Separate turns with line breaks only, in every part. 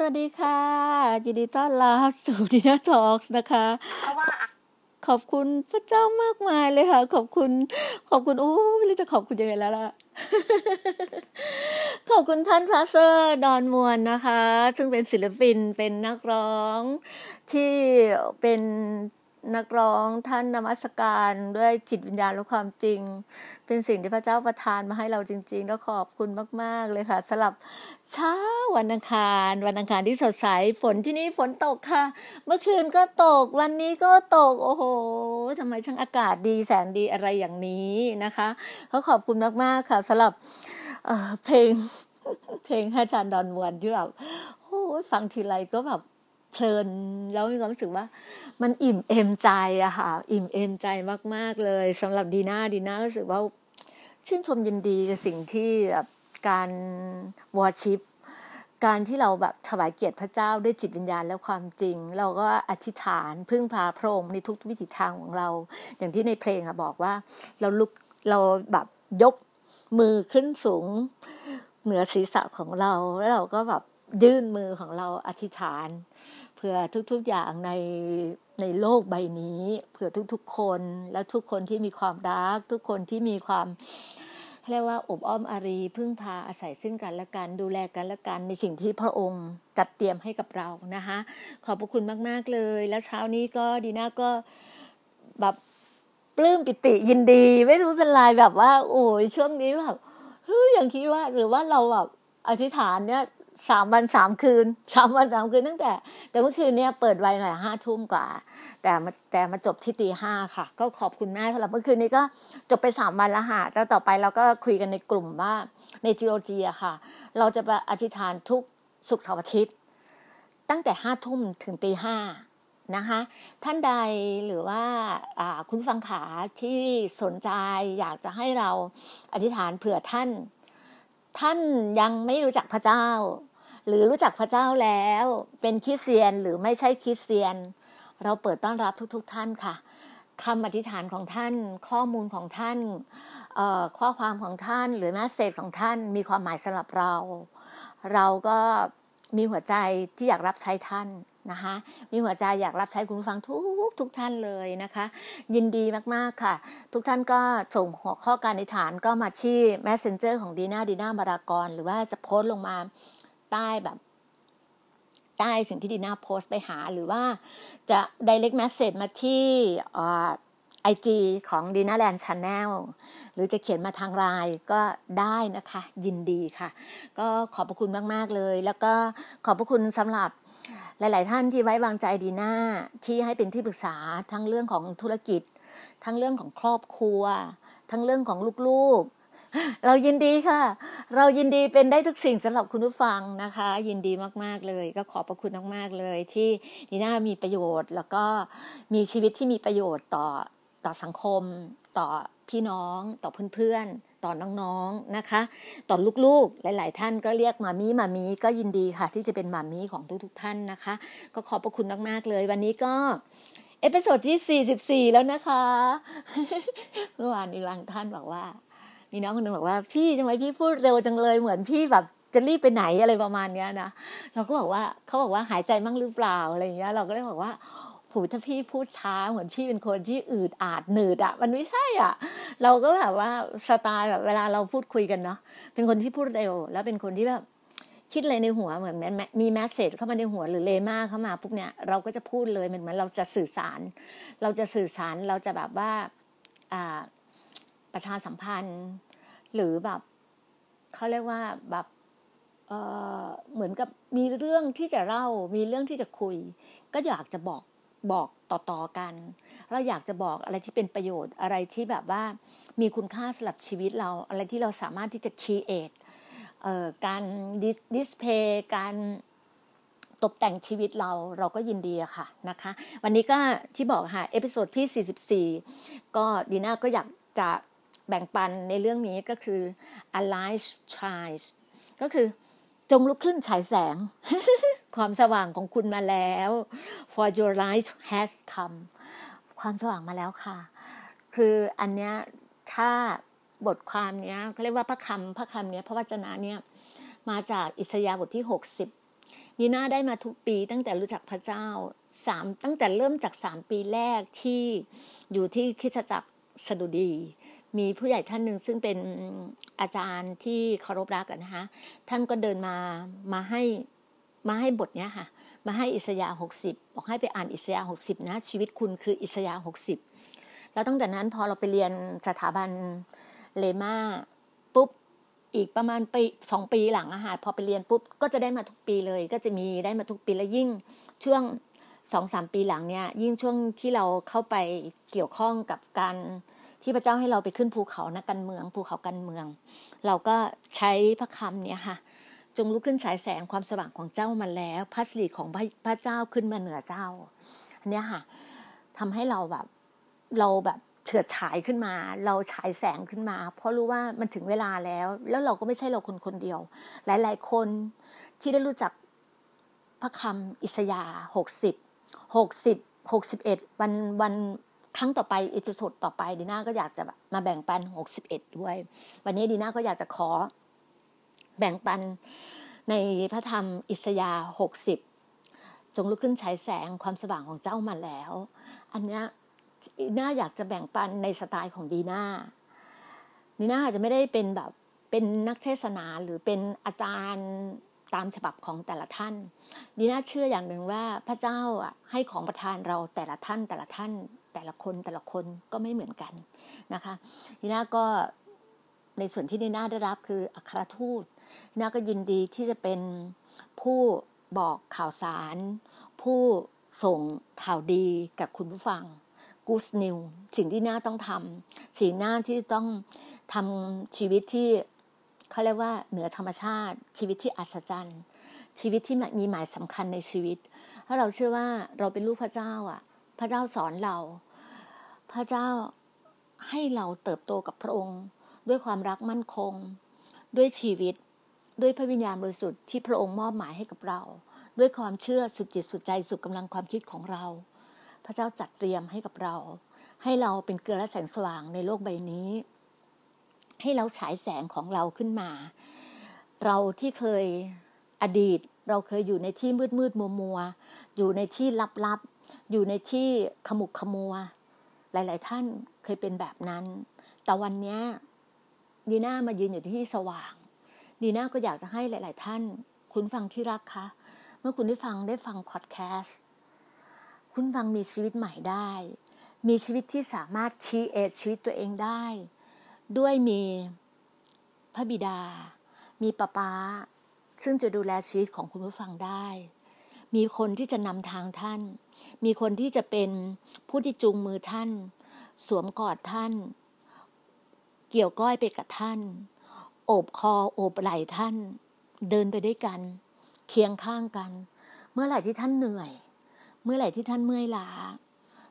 สวัสดีค่ะ ยินดีต้อนรับสู่ดินาทอกส์นะคะ ขอบคุณพระเจ้ามากมายเลยค่ะ ขอบคุณ ขอบคุณโอ้ไม่รู้จะขอบคุณยังไงแล้วล่ะ ขอบคุณท่านพระเซอร์ดอนมวนนะคะ ซึ่งเป็นศิลปินเป็นนักร้องที่เป็น นักร้องท่านนมัสการด้วยจิตวิญญาณและความจริง เป็นสิ่งที่พระเจ้าประทานมาให้เราจริงๆแล้วขอบคุณมาก ๆ เลยค่ะสำหรับเช้าวันอังคาร วันอังคารที่สดใสฝนที่นี่ฝนตกค่ะ เมื่อคืนก็ตกวันนี้ก็ตก โอ้โหทำไมช่างอากาศดีแสนดีอะไรอย่างนี้นะคะเขาขอบคุณมากๆค่ะสำหรับเเพลงเพลงอาจารย์ดอนมวนที่แบบโอ้ฟังทีไรก็แบบ เพลินแล้วมีความรู้สึกว่า มันอิ่มเอมใจอะค่ะ อิ่มเอมใจมาก ๆ เลยสำหรับดีน่าดีน่ารู้สึกว่าชื่นชมยินดีกับสิ่งที่แบบการวอชิปการที่เราแบบถวายเกียรติพระเจ้าด้วยจิตวิญญาณและความจริง เราก็อธิษฐานพึ่งพาพระองค์ในทุกวิถีทางของเรา อย่างที่ในเพลงอะบอกว่า เราลุกเราแบบยกมือขึ้นสูงเหนือศีรษะของเรา แล้วเราก็แบบยื่นมือของเราอธิษฐาน เพื่อทุกๆอย่างในในโลกใบนี้เผื่อทุกๆคนและทุกคนที่มีความดารักทุกคนที่มีความเรียกว่าอบอ้อมอารีพึ่งพาอาศัยซึ่งกันและกันดูแลกันและกันในสิ่งที่พระองค์จัดเตรียมให้กับเรานะคะขอบพระคุณมาก ๆ เลย แล้วเช้านี้ก็ดีน่าก็แบบปลื้มปิติยินดี ไม่รู้เป็นไรแบบว่า โอ้ยช่วงนี้แบบเฮ้ยอย่างคิดว่าหรือว่าเราแบบอธิษฐานเนี่ย สามวันสามคืนสามวันสามคืนตั้งแต่ แต่เมื่อคืนเนี้ยเปิดไวหน่อยห้าทุ่มกว่า แต่มาแต่มาจบที่ตีห้าค่ะ ก็ขอบคุณแม่สำหรับเมื่อคืนนี้ก็จบไปสามวันแล้วค่ะแล้วต่อไปเราก็คุยกันในกลุ่มว่าใน GOG อะค่ะ เราจะไปอธิษฐานทุกสุกร์เสาร์อาทิตย์ ตั้งแต่ห้าทุ่มถึงตีห้านะคะท่านใดหรือว่าคุณฟังขาที่สนใจอยากจะให้เราอธิษฐานเผื่อท่าน ท่านยังไม่รู้จักพระเจ้า หรือรู้จักพระเจ้าแล้ว เป็นคริสเตียนหรือไม่ใช่คริสเตียน เราเปิดต้อนรับทุกๆทท่านค่ะคำอธิษฐานของท่าน ข้อมูลของท่านข้อความของท่านหรือแมสเซจของท่านมีความหมายสำหรับเรา เราก็มีหัวใจที่อยากรับใช้ท่านนะคะมีหัวใจอยากรับใช้คุณฟังทุกทุกท่านเลยนะคะ ยินดีมากๆค่ะ ทุกท่านก็ส่งหัวข้อการอธิษฐานเข้ามาที่ Messenger ของดีน่าดีน่ามารากรหรือว่าจะโพสต์ลงมา ใต้แบบ ใต้สิ่งที่ดีน่าโพสต์ไปหาหรือว่าจะ direct message มาที่ไอจีของดีน่าแลนด์ channel หรือจะเขียนมาทางไลน์ก็ได้นะคะ ยินดีค่ะ ก็ขอบพระคุณมาก ๆ เลย แล้วก็ขอบพระคุณสำหรับหลาย ๆ ท่านที่ไว้วางใจดีน่าที่ให้เป็นที่ปรึกษาทั้งเรื่องของธุรกิจ ทั้งเรื่องของครอบครัว ทั้งเรื่องของลูก ๆ เรายินดีค่ะ เรายินดีเป็นได้ทุกสิ่งสำหรับคุณผู้ฟังนะคะ ยินดีมากๆเลย ก็ขอบพระคุณมากๆเลย ที่ดีน่ามีประโยชน์ แล้วก็มีชีวิตที่มีประโยชน์ต่อต่อสังคม ต่อพี่น้อง ต่อเพื่อนๆ ต่อน้องๆนะคะ ต่อลูกๆ หลาย ๆ ท่านก็เรียกมามีมามีก็ยินดีค่ะ ที่จะเป็นมามีของทุกๆท่านนะคะ ก็ขอบพระคุณมากๆเลย วันนี้ก็ episode ที่ 44 แล้วนะคะ เมื่อวานนี้บางท่านบอกว่า มีน้องคนหนึ่งบอกว่าพี่ทำไมพี่พูดเร็วจังเลยเหมือนพี่แบบจะรีบไปไหนอะไรประมาณเนี้ยนะเราก็บอกว่าเขาบอกว่าหายใจมั่งหรือเปล่าอะไรอย่างเงี้ย เราก็เลยบอกว่าผูถ้าพี่พูดช้าเหมือนพี่เป็นคนที่อืดอาดหนืดอะมันไม่ใช่อะ เราก็แบบว่าสไตล์แบบเวลาเราพูดคุยกันเนาะเป็นคนที่พูดเร็ว แล้วเป็นคนที่แบบคิดอะไรในหัวเหมือนมีแมสเซจเข้ามาในหัวหรือเลมาเข้ามาปุ๊บเนี่ยเราก็จะพูดเลยเหมือนเหมือนเราจะสื่อสาร เราจะสื่อสารเราจะแบบว่าอ่า ประชาสัมพันธ์ หรือแบบเขาเรียกว่าแบบเออเหมือนกับมีเรื่องที่จะเล่า มีเรื่องที่จะคุย ก็อยากจะบอกบอกต่อๆกันเราอยากจะบอกอะไรที่เป็นประโยชน์อะไรที่แบบว่ามีคุณค่าสำหรับชีวิตเรา อะไรที่เราสามารถที่จะคีเอทการ display การตกแต่งชีวิตเราเราก็ยินดีค่ะนะคะ วันนี้ก็ที่บอกค่ะ episode ที่ 44 ก็ดีน่าก็อยากจะ แบ่งปันในเรื่องนี้ก็คือ arise shine ก็คือจงลุกขึ้นฉายแสง ความสว่างของคุณมาแล้ว for your light has come ความสว่างมาแล้วค่ะ คืออันเนี้ยถ้าบทความเนี้ยเขาเรียกว่าพระคำพระคำเนี้ยพระวจนะเนี้ยมาจากอิสยาห์บทที่ 60 นีน่าได้มาทุกปีตั้งแต่รู้จักพระเจ้าสามตั้งแต่เริ่มจากสามปีแรกที่อยู่ที่คริสตจักรสดุดี มีผู้ใหญ่ท่านหนึ่งซึ่งเป็นอาจารย์ที่เคารพรักกันนะคะท่านก็เดินมามาให้มาให้บทเนี้ยค่ะ มาให้อิสยาห์หกสิบบอกให้ไปอ่านอิสยาห์หกสิบนะ ชีวิตคุณคืออิสยาห์หกสิบแล้วตั้งแต่นั้นพอเราไปเรียนสถาบันเลมาปุ๊บอีกประมาณปีสองปีหลังอาหารพอไปเรียนปุ๊บก็จะได้มาทุกปีเลย ก็จะมีได้มาทุกปีแล้วยิ่งช่วงสองสามปีหลังเนี้ยยิ่งช่วงที่เราเข้าไปเกี่ยวข้องกับการ ที่พระเจ้าให้เราไปขึ้นภูเขานักการเมือง ภูเขาการเมือง เราก็ใช้พระคำเนี่ยค่ะ จงลุกขึ้นฉายแสงความสว่างของเจ้ามาแล้วพระสิริของพระเจ้าขึ้นมาเหนือเจ้าอันนี้ค่ะทำให้เราแบบเราแบบเฉิดฉายขึ้นมา เราฉายแสงขึ้นมา เพราะรู้ว่ามันถึงเวลาแล้ว แล้วเราก็ไม่ใช่เราคนคนเดียว หลาย ๆ คนที่ได้รู้จักพระคำอิสยาหกสิบหกสิบหกสิบเอ็ดวันวัน ครั้งต่อไปอีพิโซดต่อไปดีน่าก็อยากจะมาแบ่งปันหกสิบเอ็ดด้วย วันนี้ดีน่าก็อยากจะขอ แบ่งปันในพระธรรมอิสยาหกสิบจงลุกขึ้นฉายแสงความสว่างของเจ้ามาแล้ว อันนี้ดีน่าอยากจะแบ่งปันในสไตล์ของดีน่าดีน่าอาจจะไม่ได้เป็นแบบเป็นนักเทศนาหรือเป็นอาจารย์ตามฉบับของแต่ละท่านดีน่าเชื่ออย่างหนึ่งว่าพระเจ้าอะให้ของประทานเราแต่ละท่านแต่ละท่าน แต่ละคนแต่ละคนก็ไม่เหมือนกันนะคะนีน่าก็ในส่วนที่นีน่าได้รับคืออัครทูตน่าก็ยินดีที่จะเป็นผู้บอกข่าวสาร ผู้ส่งข่าวดีกับคุณผู้ฟัง Good News สิ่งที่น่าต้องทำสิ่งหน้าที่ต้องทำชีวิตที่เขาเรียกว่าเหนือธรรมชาติ ชีวิตที่อัศจรรย์ ชีวิตที่มีหมายสำคัญในชีวิต ถ้าเราเชื่อว่าเราเป็นลูกพระเจ้าอะ พระเจ้าสอนเรา พระเจ้าให้เราเติบโตกับพระองค์ ด้วยความรักมั่นคง ด้วยชีวิต ด้วยพระวิญญาณบริสุทธิ์ที่พระองค์มอบหมายให้กับเรา ด้วยความเชื่อสุดจิตสุดใจสุดกำลังความคิดของเรา พระเจ้าจัดเตรียมให้กับเรา ให้เราเป็นเกลือและแสงสว่างในโลกใบนี้ ให้เราฉายแสงของเราขึ้นมา เราที่เคยอดีตเราเคยอยู่ในที่มืดมืดมัวมัวอยู่ในที่ลับลับอยู่ในที่ขมุกขมัว หลาย ๆ ท่านเคยเป็นแบบนั้น แต่วันนี้ดีน่ามายืนอยู่ที่สว่าง ดีน่าก็อยากจะให้หลาย ๆ ท่าน คุณฟังที่รักคะ เมื่อคุณได้ฟังได้ฟังพอดแคสต์ คุณฟังมีชีวิตใหม่ได้ มีชีวิตที่สามารถคีเอทชีวิตตัวเองได้ ด้วยมีพระบิดา มีป้าป้า ซึ่งจะดูแลชีวิตของคุณผู้ฟังได้ มีคนที่จะนำทางท่าน มีคนที่จะเป็นผู้ที่จูงมือท่าน สวมกอดท่าน เกี่ยวก้อยไปกับท่าน โอบคอโอบไหล่ท่าน เดินไปด้วยกัน เคียงข้างกัน เมื่อไหร่ที่ท่านเหนื่อย เมื่อไหร่ที่ท่านเมื่อยล้า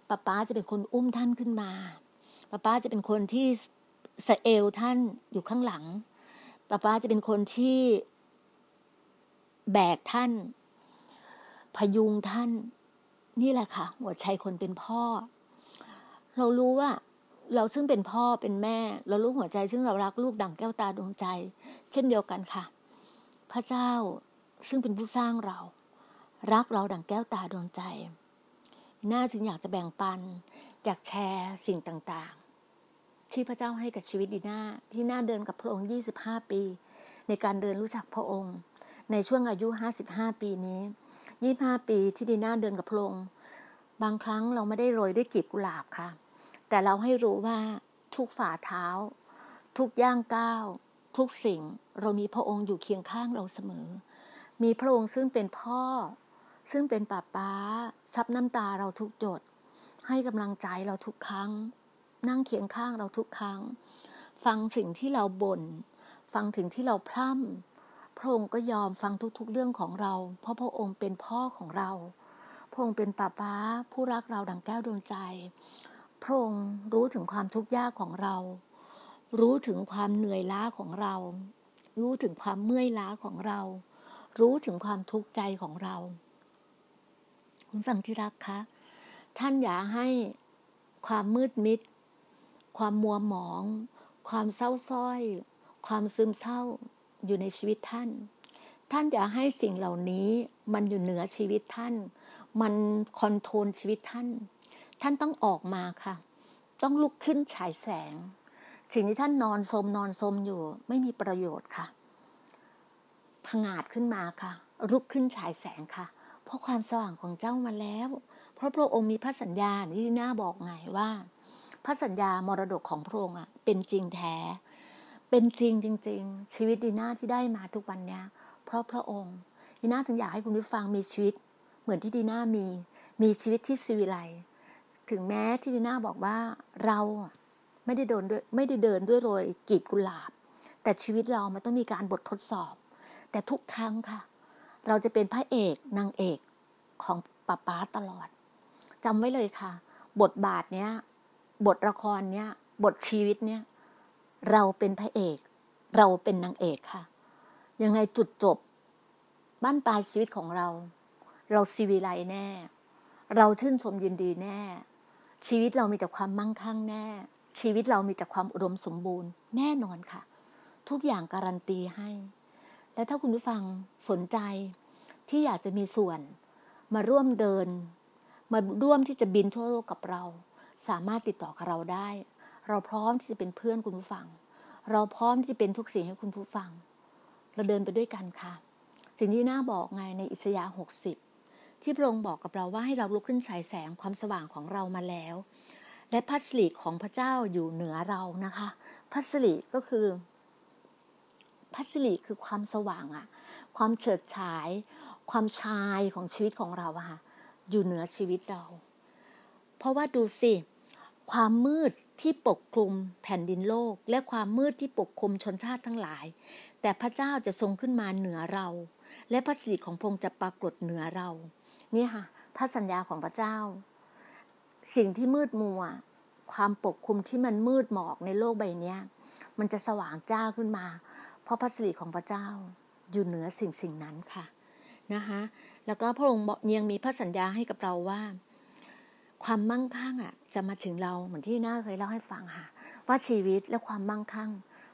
ป้าป้าจะเป็นคนอุ้มท่านขึ้นมาป้าป้าจะเป็นคนที่สเอลท่านอยู่ข้างหลังป้าป้าจะเป็นคนที่แบกท่าน พยุงท่าน นี่แหละค่ะ หัวใจคนเป็นพ่อ เรารู้ว่า เราซึ่งเป็นพ่อเป็นแม่ เรารู้หัวใจซึ่งเรารักลูกดั่งแก้วตาดวงใจ เช่นเดียวกันค่ะ พระเจ้าซึ่งเป็นผู้สร้างเรา รักเราดั่งแก้วตาดวงใจ น่าจึงอยากจะแบ่งปัน อยากแชร์สิ่งต่างๆ ที่พระเจ้าให้กับชีวิตดีน่าที่น่าเดินกับพระองค์ 25 ปี ในการเดินรู้จักพระองค์ ในช่วงอายุ 55 ปีนี้ 25ปีที่ดีน่าเดินกับพระองค์บางครั้งเราไม่ได้โรยด้วยกลีบกุหลาบค่ะ แต่เราให้รู้ว่าทุกฝ่าเท้า ทุกย่างก้าว ทุกสิ่งเรามีพระองค์อยู่เคียงข้างเราเสมอ มีพระองค์ซึ่งเป็นพ่อ ซึ่งเป็นป้าป้าซับน้ำตาเราทุกหยดให้กำลังใจเราทุกครั้ง นั่งเคียงข้างเราทุกครั้ง ฟังสิ่งที่เราบน่นฟังถึงที่เราพร่ำ พระองค์ก็ยอมฟังทุกๆ เรื่องของเรา เพราะพระองค์เป็นพ่อของเรา พระองค์เป็นป้าป้าผู้รักเราดังแก้วดวงใจ พระองค์รู้ถึงความทุกข์ยากของเรา รู้ถึงความเหนื่อยล้าของเรา รู้ถึงความเมื่อยล้าของเรา รู้ถึงความทุกข์ใจของเรา คุณฟังที่รักคะ ท่านอย่าให้ความมืดมิด ความมัวหมอง ความเศร้าส้อย ความซึมเศร้า อยู่ในชีวิตท่าน ท่านอย่าให้สิ่งเหล่านี้มันอยู่เหนือชีวิตท่าน มันคอนโทรลชีวิตท่าน ท่านต้องออกมาค่ะ ต้องลุกขึ้นฉายแสง สิ่งที่ท่านนอนสมนอนสมอยู่ ไม่มีประโยชน์ค่ะผงาดขึ้นมาค่ะ ลุกขึ้นฉายแสงค่ะ เพราะความสว่างของเจ้ามาแล้ว เพราะพระองค์มีพระสัญญาที่น้าบอกไงว่า พระสัญญามรดกของพระองค์อะเป็นจริงแท้ เป็นจริงจริง ๆ ชีวิตดีน่าที่ได้มาทุกวันเนี้ยเพราะพระองค์ดีน่าถึงอยากให้คุณผู้ฟังมีชีวิต เหมือนที่ดีน่ามี มีชีวิตที่สิวิไลถึงแม้ที่ดีน่าบอกว่าเราไม่ได้เดินด้วยไม่ได้เดินด้วยโรยกีบกุหลาบ แต่ชีวิตเรามันต้องมีการบททดสอบ แต่ทุกครั้งค่ะ เราจะเป็นพระเอกนางเอกของป้าป้าตลอดจำไว้เลยค่ะ บทบาทเนี้ย บทละครเนี้ย บทชีวิตเนี้ย เราเป็นพระเอก เราเป็นนางเอกค่ะ ยังไงจุดจบ บ้านปลายชีวิตของเรา เราซีวิไลแน่ เราชื่นชมยินดีแน่ ชีวิตเรามีแต่ความมั่งคั่งแน่ ชีวิตเรามีแต่ความอุดมสมบูรณ์ แน่นอนค่ะ ทุกอย่างการันตีให้ และถ้าคุณผู้ฟังสนใจที่อยากจะมีส่วนมาร่วมเดิน มาร่วมที่จะบินทั่วโลกกับเรา สามารถติดต่อกับเราได้ เราพร้อมที่จะเป็นเพื่อนคุณผู้ฟัง เราพร้อมที่จะเป็นทุกสิ่งให้คุณผู้ฟัง เราเดินไปด้วยกันค่ะ สิ่งที่น่าบอกไงในอิสยาห์หกสิบที่พระองค์บอกกับเราว่าให้เราลุกขึ้นฉายแสงความสว่างของเรามาแล้ว และพัสลีของพระเจ้าอยู่เหนือเรานะคะพัสลีก็คือพัสริคือความสว่างอะความเฉิดฉาย ความชายของชีวิตของเราอะค่ะอยู่เหนือชีวิตเรา เพราะว่าดูสิ ความมืด ที่ปกคลุมแผ่นดินโลก และความมืดที่ปกคลุมชนชาติทั้งหลาย แต่พระเจ้าจะทรงขึ้นมาเหนือเรา และพระสิริของพระองค์จะปรากฏเหนือเรานี่ค่ะพระสัญญาของพระเจ้า สิ่งที่มืดมัว ความปกคลุมที่มันมืดหมอกในโลกใบนี้มันจะสว่างจ้าขึ้นมา เพราะพระสิริของพระเจ้าอยู่เหนือสิ่งสิ่งนั้นค่ะนะคะแล้วก็พระองค์ยังมีพระสัญญาให้กับเราว่า ความมั่งคั่งอะ จะมาถึงเราเหมือนที่น้าเคยเล่าให้ฟังค่ะ ว่าชีวิตและความมั่งคั่ง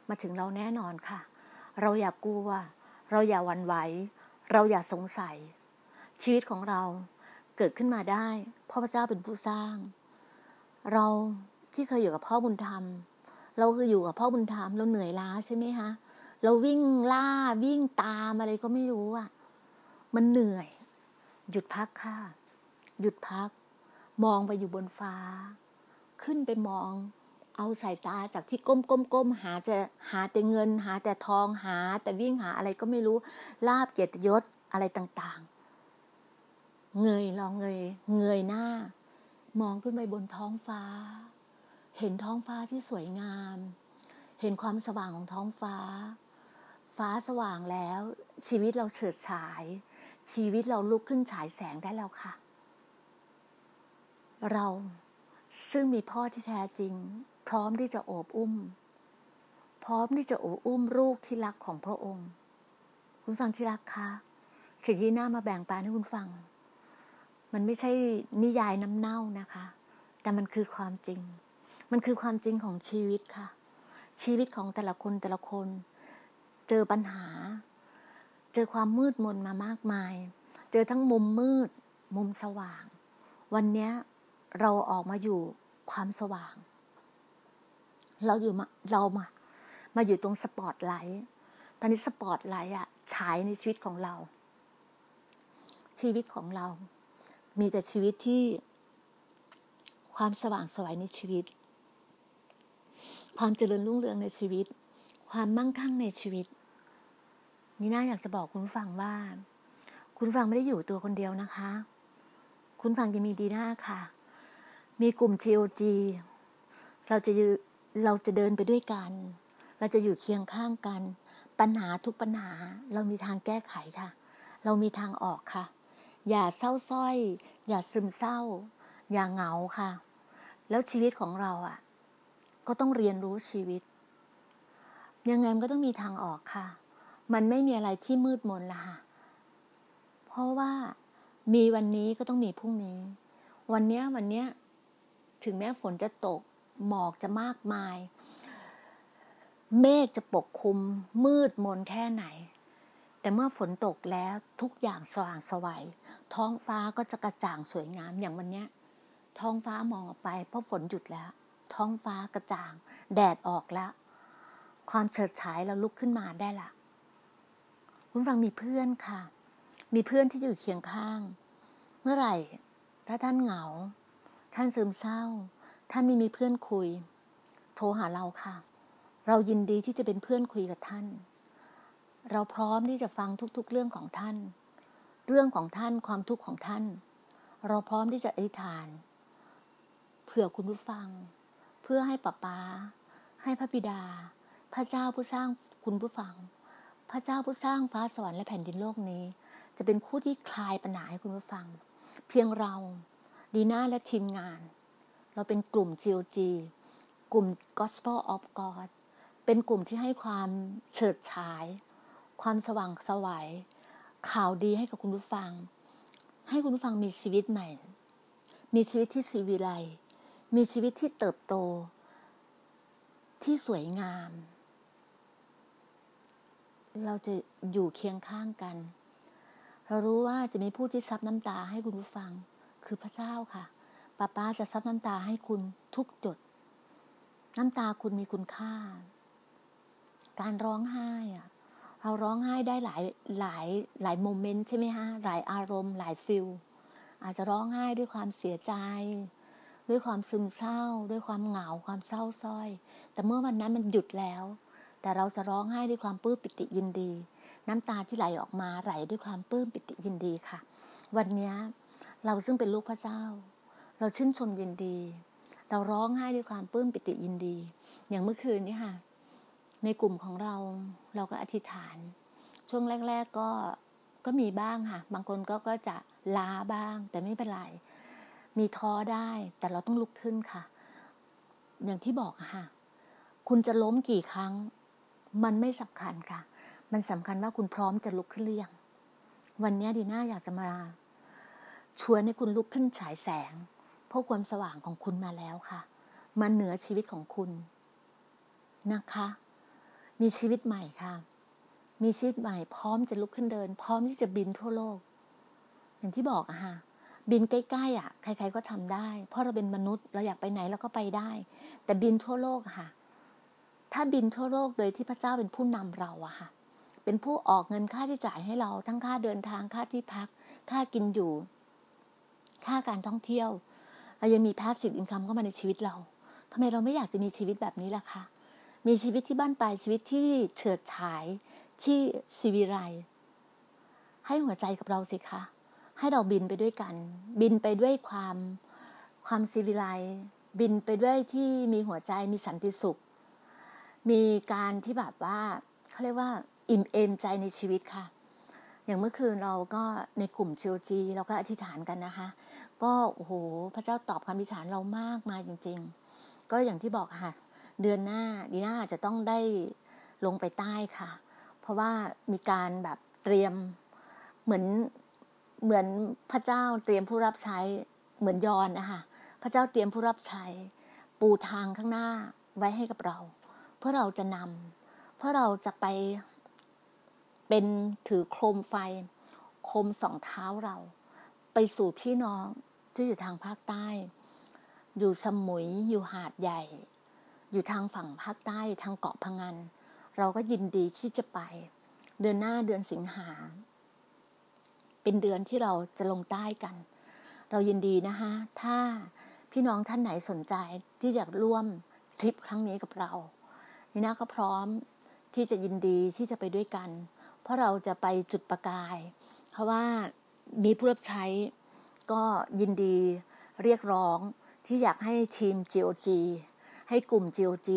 มาถึงเราแน่นอนค่ะ เราอย่ากกลัว เราอย่าหวั่นไหว เราอย่าสงสัย ชีวิตของเราเกิดขึ้นมาได้เพราะพระเจ้าเป็นผู้สร้าง เราที่เคยอยู่กับพ่อบุญธรรม เราคืออยู่กับพ่อบุญธรรมเราเหนื่อยล้าใช่ไหมคะเราวิ่งล่าวิ่งตามอะไรก็ไม่รู้อะ มันเหนื่อย หยุดพักค่ะ หยุดพัก มองไปอยู่บนฟ้า ขึ้นไปมอง เอาสายตาจากที่ก้มก้มก้มหาจะหาแต่เงิน หาแต่ทองหา แต่วิ่งหาอะไรก็ไม่รู้ลาบเกียรติยศอะไรต่างๆ เงยลองเงย เงยหน้า มองขึ้นไปบนท้องฟ้า เห็นท้องฟ้าที่สวยงาม เห็นความสว่างของท้องฟ้า ฟ้าสว่างแล้ว ชีวิตเราเฉิดฉาย ชีวิตเราลุกขึ้นฉายแสงได้แล้วค่ะ เราซึ่งมีพ่อที่แท้จริง พร้อมที่จะโอบอุ้ม พร้อมที่จะโอบอุ้มลูกที่รักของพระองค์ คุณฟังที่รักคะสิ่งที่น่ามาแบ่งปันให้คุณฟัง มันไม่ใช่นิยายน้ำเน่านะคะ แต่มันคือความจริง มันคือความจริงของชีวิตค่ะ ชีวิตของแต่ละคนแต่ละคน เจอปัญหา เจอความมืดมนมามากมาย เจอทั้งมุมมืด มุมสว่าง วันนี้ เราออกมาอยู่ความสว่าง เราอยู่มาเรามา มาอยู่ตรงสปอตไลท์ตอนนี้สปอตไลท์อะฉายในชีวิตของเรา ชีวิตของเรา มีแต่ชีวิตที่ความสว่างสวยในชีวิต ความเจริญรุ่งเรืองในชีวิต ความมั่งคั่งในชีวิต นี่น่าอยากจะบอกคุณฟังว่า คุณฟังไม่ได้อยู่ตัวคนเดียวนะคะ คุณฟังยังมีดีหน้าค่ะ มีกลุ่ม GOG เราจะเราจะเดินไปด้วยกัน เราจะอยู่เคียงข้างกัน ปัญหาทุกปัญหา เรามีทางแก้ไขค่ะ เรามีทางออกค่ะ อย่าเศร้าส้อย อย่าซึมเศร้า อย่าเหงาค่ะ แล้วชีวิตของเราอะ ก็ต้องเรียนรู้ชีวิต ยังไงมันก็ต้องมีทางออกค่ะ มันไม่มีอะไรที่มืดมนละค่ะ เพราะว่ามีวันนี้ก็ต้องมีพรุ่งนี้ วันเนี้ยวันเนี้ย ถึงแม้ฝนจะตก หมอกจะมากมาย เมฆจะปกคลุม มืดมนแค่ไหน แต่เมื่อฝนตกแล้วทุกอย่างสว่างสวัยท้องฟ้าก็จะกระจ่างสวยงามอย่างวันนี้ท้องฟ้ามองออกไป เพราะฝนหยุดแล้ว ท้องฟ้ากระจ่าง แดดออกแล้ว ความเฉิดฉายเราลุกขึ้นมาได้ละคุณฟังมีเพื่อนค่ะ มีเพื่อนที่อยู่เคียงข้าง เมื่อไหร่ ถ้าท่านเหงา ท่านซึมเศร้า ท่านไม่มีเพื่อนคุย โทรหาเราค่ะ เรายินดีที่จะเป็นเพื่อนคุยกับท่าน เราพร้อมที่จะฟังทุกๆเรื่องของท่าน เรื่องของท่านความทุกข์ของท่าน เราพร้อมที่จะอธิษฐาน เผื่อคุณผู้ฟัง เพื่อให้ป้าป้าให้พระบิดา พระเจ้าผู้สร้างคุณผู้ฟัง พระเจ้าผู้สร้างฟ้าสวรรค์และแผ่นดินโลกนี้ จะเป็นคู่ที่คลายปัญหาให้คุณผู้ฟัง เพียงเรา ดีน่าและทีมงาน เราเป็นกลุ่ม GOG กลุ่ม Gospel of God เป็นกลุ่มที่ให้ความเฉิดฉาย ความสว่างสวัยข่าวดีให้กับคุณผู้ฟัง ให้คุณผู้ฟังมีชีวิตใหม่ มีชีวิตที่สีวิไลมีชีวิตที่เติบโต ที่สวยงาม เราจะอยู่เคียงข้างกัน เรารู้ว่าจะมีผู้ที่ซับน้ำตาให้คุณผู้ฟัง คือพระเจ้าค่ะป้าป้าจะซับน้ำตาให้คุณทุกจุด น้ำตาคุณมีคุณค่า การร้องไห้อะเราร้องไห้ได้หลายหลายหลายโมเมนต์ใช่ไหมฮะหลายอารมณ์หลายฟิลอาจจะร้องไห้ด้วยความเสียใจ ด้วยความซึมเศร้า ด้วยความเหงาความเศร้าส้อย แต่เมื่อวันนั้นมันหยุดแล้ว แต่เราจะร้องไห้ด้วยความปลื้มปิติยินดี น้ำตาที่ไหลออกมาไหลด้วยความปลื้มปิติยินดีค่ะ วันนี้ เราซึ่งเป็นลูกพระเจ้า เราชื่นชมยินดี เราร้องไห้ด้วยความปลื้มปิติยินดี อย่างเมื่อคืนนี้ค่ะ ในกลุ่มของเราเราก็อธิษฐาน ช่วงแรก ๆก็ก็มีบ้างค่ะ บางคนก็ก็จะล้าบ้าง แต่ไม่เป็นไร มีท้อได้ แต่เราต้องลุกขึ้นค่ะ อย่างที่บอกค่ะ คุณจะล้มกี่ครั้ง มันไม่สำคัญค่ะ มันสำคัญว่าคุณพร้อมจะลุกขึ้นหรือยัง วันนี้ดีน่าอยากจะมา ชวนให้คุณลุกขึ้นฉายแสง เพราะความสว่างของคุณมาแล้วค่ะมันเหนือชีวิตของคุณนะคะ มีชีวิตใหม่ค่ะ มีชีวิตใหม่พร้อมจะลุกขึ้นเดิน พร้อมที่จะบินทั่วโลก อย่างที่บอกอะค่ะบินใกล้ๆอะใคร ๆก็ทำได้ เพราะเราเป็นมนุษย์เราอยากไปไหนเราก็ไปได้ แต่บินทั่วโลกค่ะ ถ้าบินทั่วโลกโดยที่พระเจ้าเป็นผู้นำเราอะค่ะ เป็นผู้ออกเงินค่าที่จ่ายให้เราทั้งค่าเดินทางค่าที่พัก ค่ากินอยู่ ค่าการท่องเที่ยวเรายังมี passive income เข้ามาในชีวิตเราทำไมเราไม่อยากจะมีชีวิตแบบนี้ล่ะคะมีชีวิตที่บั้นปลายชีวิตที่เฉิดฉายที่สิวิไลให้หัวใจกับเราสิคะ ให้เราบินไปด้วยกัน บินไปด้วยความความสิวิไลบินไปด้วยที่มีหัวใจมีสันติสุข มีการที่แบบว่าเขาเรียกว่าอิ่มเอมใจในชีวิตค่ะ อย่างเมื่อคืนเราก็ในกลุ่มเชลจีเราก็อธิษฐานกันนะคะ ก็โอ้โหพระเจ้าตอบคำอธิษฐานเรามากมายจริง ๆ ก็อย่างที่บอกค่ะ เดือนหน้าดีน่าจะต้องได้ลงไปใต้ค่ะ เพราะว่ามีการแบบเตรียมเหมือนเหมือนพระเจ้าเตรียมผู้รับใช้เหมือนยอนนะคะพระเจ้าเตรียมผู้รับใช้ ปูทางข้างหน้าไว้ให้กับเรา เพื่อเราจะนำเพื่อเราจะไป เป็นถือโคมไฟ โคมสองเท้าเรา ไปสู่พี่น้องที่อยู่ทางภาคใต้ อยู่สมุยอยู่หาดใหญ่ อยู่ทางฝั่งภาคใต้ทางเกาะพังงนเราก็ยินดีที่จะไป เดือนหน้าเดือนสิงหา เป็นเดือนที่เราจะลงใต้กัน เรายินดีนะคะถ้าพี่น้องท่านไหนสนใจที่อยากร่วมทริปครั้งนี้กับเรานี่นะก็พร้อมที่จะยินดีที่จะไปด้วยกัน เพราะเราจะไปจุดประกาย เพราะว่ามีผู้รับใช้ก็ยินดีเรียกร้องที่อยากให้ทีม GOG ให้กลุ่ม GOG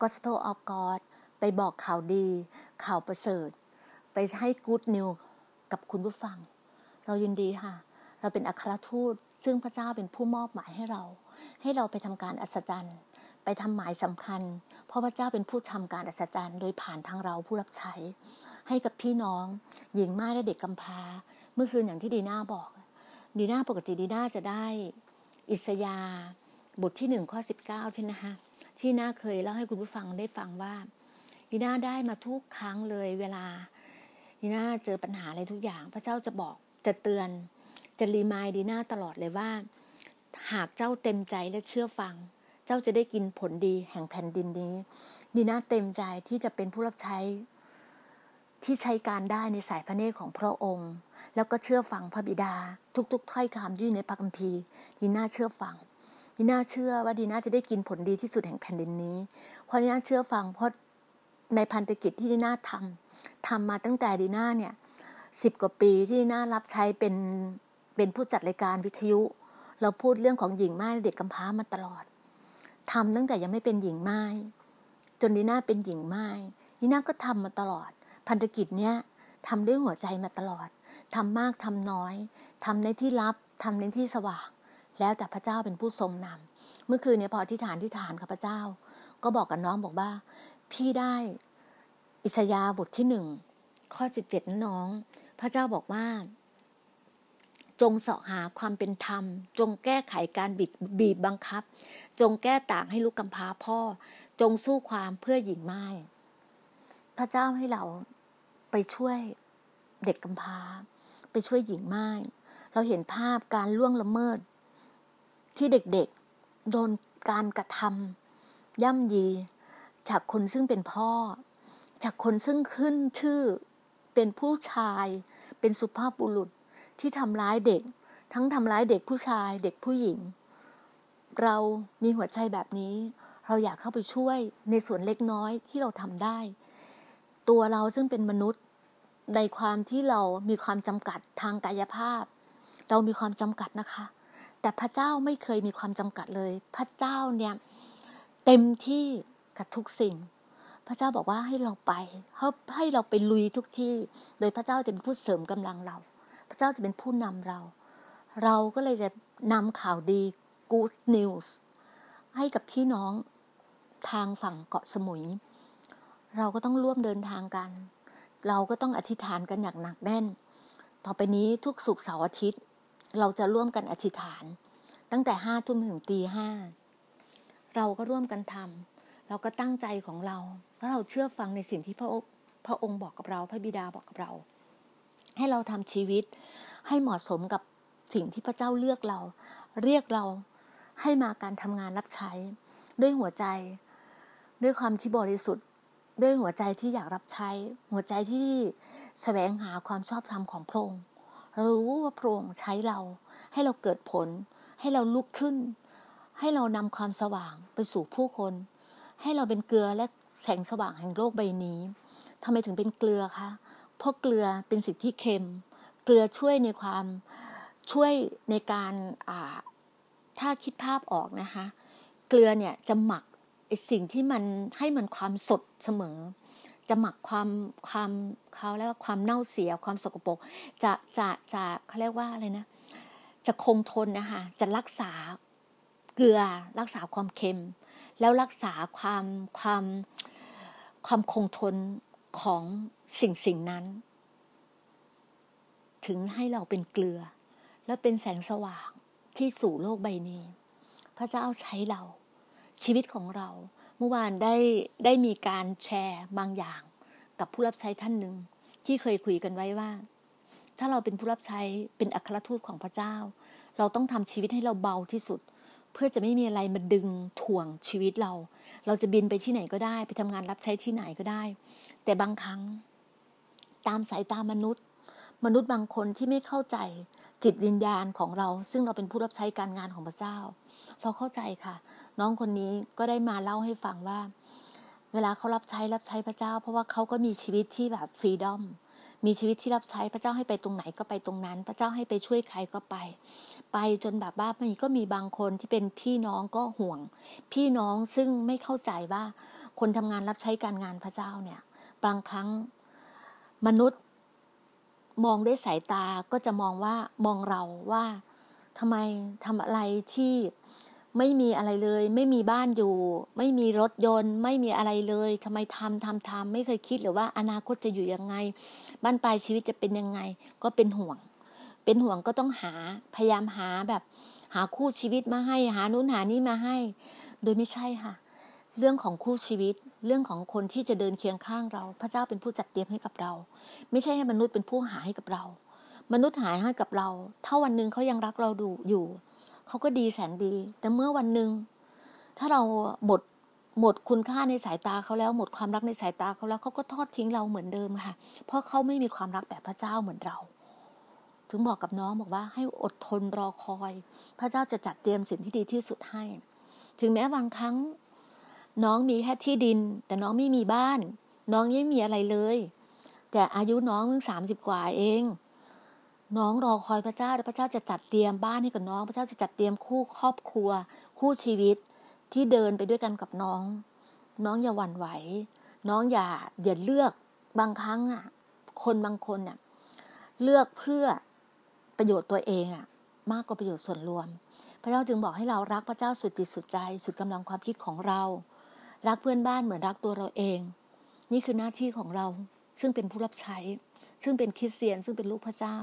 Gospel of God ไปบอกข่าวดี ข่าวประเสริฐ ไปให้ Good News กับคุณผู้ฟัง เรายินดีค่ะ เราเป็นอัครทูต ซึ่งพระเจ้าเป็นผู้มอบหมายให้เรา ให้เราไปทำการอัศจรรย์ ไปทำหมายสำคัญ เพราะพระเจ้าเป็นผู้ทำการอัศจรรย์ โดยผ่านทางเราผู้รับใช้ ให้กับพี่น้อง หญิงม่ายและเด็กกำพร้า เมื่อคืนอย่างที่ดีน่าบอก ดีน่าปกติดีน่าจะได้ อิสยาบทที่หนึ่งข้อสิบเก้าที่นะคะที่น่าเคยเล่าให้คุณผู้ฟังได้ฟังว่าดีน่าได้มาทุกครั้งเลยเวลาดีน่าเจอปัญหาอะไรทุกอย่าง พระเจ้าจะบอกจะเตือน จะรีมายดีน่าตลอดเลยว่า หากเจ้าเต็มใจและเชื่อฟัง เจ้าจะได้กินผลดีแห่งแผ่นดินนี้ดีน่าเต็มใจที่จะเป็นผู้รับใช้ ที่ใช้การได้ในสายพระเนตรของพระองค์ แล้วก็เชื่อฟังพระบิดา ทุกๆถ้อยคำที่อยู่ในพระคัมภีร์ดีน่าเชื่อฟังดีน่าเชื่อว่าดีน่าจะได้กินผลดีที่สุดแห่งแผ่นดินนี้ เพราะดีน่าเชื่อฟังเพราะในพันธกิจที่ดีน่าทำทำมาตั้งแต่ดีน่าเนี่ยสิบกว่าปีที่ดีน่ารับใช้เป็นเป็นผู้จัดรายการวิทยุ เราพูดเรื่องของหญิงไม้เด็กกำพร้ามาตลอดทำตั้งแต่ยังไม่เป็นหญิงไม้จนดีน่าเป็นหญิงไม้ดีน่าก็ทำมาตลอด พันธกิจเนี้ยทำด้วยหัวใจมาตลอดทำมากทำน้อยทำในที่ลับทำในที่สว่าง แล้วแต่พระเจ้าเป็นผู้ทรงนำเมื่อคืนเนี่ยพอที่ฐานที่ฐานกับพระเจ้า ก็บอกกับน้องบอกว่า พี่ได้อิสยาบทที่หนึ่งข้อสิบเจ็ดน้อง พระเจ้าบอกว่า จงเสาะหาความเป็นธรรม จงแก้ไขการบิดบีบบังคับ จงแก้ต่างให้ลูกกำพร้าพ่อ จงสู้ความเพื่อหญิงไม้พระเจ้าให้เรา ไปช่วยเด็กกำพร้า ไปช่วยหญิงไม้เราเห็นภาพการล่วงละเมิด ที่เด็กๆ โดนการกระทำย่ำยี จากคนซึ่งเป็นพ่อ จากคนซึ่งขึ้นชื่อเป็นผู้ชาย เป็นสุภาพบุรุษที่ทำร้ายเด็ก ทั้งทำร้ายเด็กผู้ชาย เด็กผู้หญิง เรามีหัวใจแบบนี้ เราอยากเข้าไปช่วยในส่วนเล็กน้อยที่เราทำได้ ตัวเราซึ่งเป็นมนุษย์ในความที่เรามีความจำกัดทางกายภาพ เรามีความจำกัดนะคะ แต่พระเจ้าไม่เคยมีความจำกัดเลย พระเจ้าเนี่ยเต็มที่กับทุกสิ่ง พระเจ้าบอกว่าให้เราไปให้เราไปลุยทุกที่ โดยพระเจ้าจะเป็นผู้เสริมกำลังเรา พระเจ้าจะเป็นผู้นำเรา เราก็เลยจะนำข่าวดี good news ให้กับพี่น้องทางฝั่งเกาะสมุย เราก็ต้องร่วมเดินทางกัน เราก็ต้องอธิษฐานกันอย่างหนักแน่น ต่อไปนี้ทุกสุกเสาร์อาทิตย์ เราจะร่วมกันอธิษฐาน ตั้งแต่ห้าทุ่มถึงตีห้าเราก็ร่วมกันทำเราก็ตั้งใจของเราแล้วเราเชื่อฟังในสิ่งที่พระพระองค์บอกกับเรา พระบิดาบอกกับเรา ให้เราทำชีวิตให้เหมาะสมกับสิ่งที่พระเจ้าเลือกเรา เรียกเราให้มาการทำงานรับใช้ ด้วยหัวใจ ด้วยความที่บริสุทธิ์ ด้วยหัวใจที่อยากรับใช้ หัวใจที่แสวงหาความชอบธรรมของพระองค์รู้ว่าพระองค์ใช้เรา ให้เราเกิดผล ให้เราลุกขึ้น ให้เรานำความสว่างไปสู่ผู้คน ให้เราเป็นเกลือและแสงสว่างแห่งโลกใบนี้ทำไมถึงเป็นเกลือคะเพราะเกลือเป็นสิ่งที่เค็ม เกลือช่วยในความช่วยในการถ้าคิดภาพออกนะคะ เกลือเนี่ยจะหมัก ไอสิ่งที่มันให้มันความสดเสมอ จะหมักความความเขาเรียกว่าความเน่าเสียความสกปรกจะจะจะเขาเรียกว่าอะไรนะ จะคงทนนะคะจะรักษาเกลือรักษาความเค็ม แล้วรักษาความความความคงทนของสิ่งสิ่งนั้น ถึงให้เราเป็นเกลือ และเป็นแสงสว่างที่สู่โลกใบนี้ พระเจ้าใช้เรา ชีวิตของเรา เมื่อวานได้ได้มีการแชร์บางอย่าง กับผู้รับใช้ท่านหนึ่งที่เคยคุยกันไว้ว่า ถ้าเราเป็นผู้รับใช้เป็นอัครทูตของพระเจ้า เราต้องทำชีวิตให้เราเบาที่สุด เพื่อจะไม่มีอะไรมาดึงถ่วงชีวิตเรา เราจะบินไปที่ไหนก็ได้ ไปทำงานรับใช้ที่ไหนก็ได้ แต่บางครั้ง ตามสายตามนุษย์ มนุษย์บางคนที่ไม่เข้าใจจิตวิญญาณของเรา ซึ่งเราเป็นผู้รับใช้การงานของพระเจ้า เราเข้าใจค่ะ น้องคนนี้ก็ได้มาเล่าให้ฟังว่า เวลาเขารับใช้รับใช้พระเจ้า เพราะว่าเขาก็มีชีวิตที่แบบฟรีดอมมีชีวิตที่รับใช้พระเจ้าให้ไปตรงไหนก็ไปตรงนั้น พระเจ้าให้ไปช่วยใครก็ไป ไปจนแบบว่ามีก็มีบางคนที่เป็นพี่น้องก็ห่วง พี่น้องซึ่งไม่เข้าใจว่า คนทำงานรับใช้การงานพระเจ้าเนี่ยบางครั้งมนุษย์มองด้วยสายตาก็จะมองว่ามองเราว่าทำไมทำอะไรที่ ไม่มีอะไรเลย ไม่มีบ้านอยู่ ไม่มีรถยนต์ ไม่มีอะไรเลยทำไมทำทำทำไม่เคยคิดหรือว่าอนาคตจะอยู่ยังไง บ้านปลายชีวิตจะเป็นยังไง ก็เป็นห่วง เป็นห่วงก็ต้องหาพยายามหาแบบหาคู่ชีวิตมาให้ หานู้นหานี้มาให้ โดยไม่ใช่ค่ะ เรื่องของคู่ชีวิต เรื่องของคนที่จะเดินเคียงข้างเรา พระเจ้าเป็นผู้จัดเตรียมให้กับเรา ไม่ใช่ให้มนุษย์เป็นผู้หาให้กับเรา มนุษย์หาให้กับเรา ถ้าวันหนึ่งเขายังรักเราดูอยู่ เขาก็ดีแสนดี แต่เมื่อวันหนึ่งถ้าเราหมดหมดคุณค่าในสายตาเขาแล้วหมดความรักในสายตาเขาแล้วเขาก็ทอดทิ้งเราเหมือนเดิมค่ะ เพราะเขาไม่มีความรักแบบพระเจ้าเหมือนเรา ถึงบอกกับน้องบอกว่าให้อดทนรอคอย พระเจ้าจะจัดเตรียมสิ่งที่ดีที่สุดให้ ถึงแม้บางครั้ง น้องมีแค่ที่ดิน แต่น้องไม่มีบ้าน น้องไม่มีอะไรเลย แต่อายุน้องเพิ่งสามสิบกว่าเอง น้องรอคอยพระเจ้าพระเจ้าจะจัดเตรียมบ้านให้กับน้อง พระเจ้าจะจัดเตรียมคู่ครอบครัว คู่ชีวิตที่เดินไปด้วยกันกับน้อง น้องอย่าหวั่นไหว น้องอย่าอย่าเลือกบางครั้งอะ คนบางคนอะเลือกเพื่อประโยชน์ตัวเองอะ มากกว่าประโยชน์ส่วนรวม พระเจ้าจึงบอกให้เรารักพระเจ้าสุดจิตสุดใจ สุดกำลังความคิดของเรา รักเพื่อนบ้านเหมือนรักตัวเราเอง นี่คือหน้าที่ของเราซึ่งเป็นผู้รับใช้ ซึ่งเป็นคริสเตียน ซึ่งเป็นลูกพระเจ้า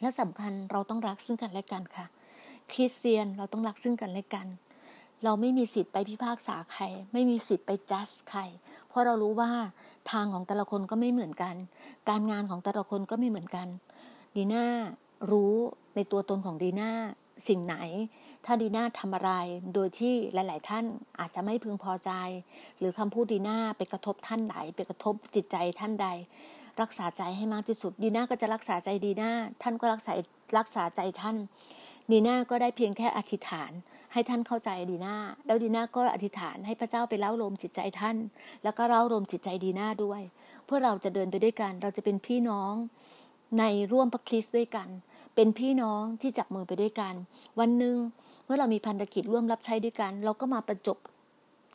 และสำคัญเราต้องรักซึ่งกันและกันค่ะ คริสเตียนเราต้องรักซึ่งกันและกัน เราไม่มีสิทธิ์ไปพิพากษาใคร ไม่มีสิทธิ์ไปจัดใคร เพราะเรารู้ว่าทางของแต่ละคนก็ไม่เหมือนกัน การงานของแต่ละคนก็ไม่เหมือนกัน ดีน่ารู้ในตัวตนของดีน่าสิ่งไหน ถ้าดีน่าทำอะไร โดยที่หลาย ๆ ท่านอาจจะไม่พึงพอใจ หรือคำพูดดีน่าไปกระทบท่านไหนไปกระทบจิตใจท่านใด รักษาใจให้มากที่สุด ดีน่าก็จะรักษาใจดีน่าท่านก็รักษารักษาใจท่านดีน่าก็ได้เพียงแค่อธิษฐาน ให้ท่านเข้าใจดีน่าแล้วดีน่าก็อธิษฐานให้พระเจ้าไปเล่าลมจิตใจท่าน แล้วก็เล่าลมจิตใจดีน่าด้วย เพื่อเราจะเดินไปด้วยกัน เราจะเป็นพี่น้องในร่วมพระคริสต์ด้วยกัน เป็นพี่น้องที่จับมือไปด้วยกัน วันหนึ่งเมื่อเรามีพันธกิจร่วมรับใช้ด้วยกัน เราก็มาประจบ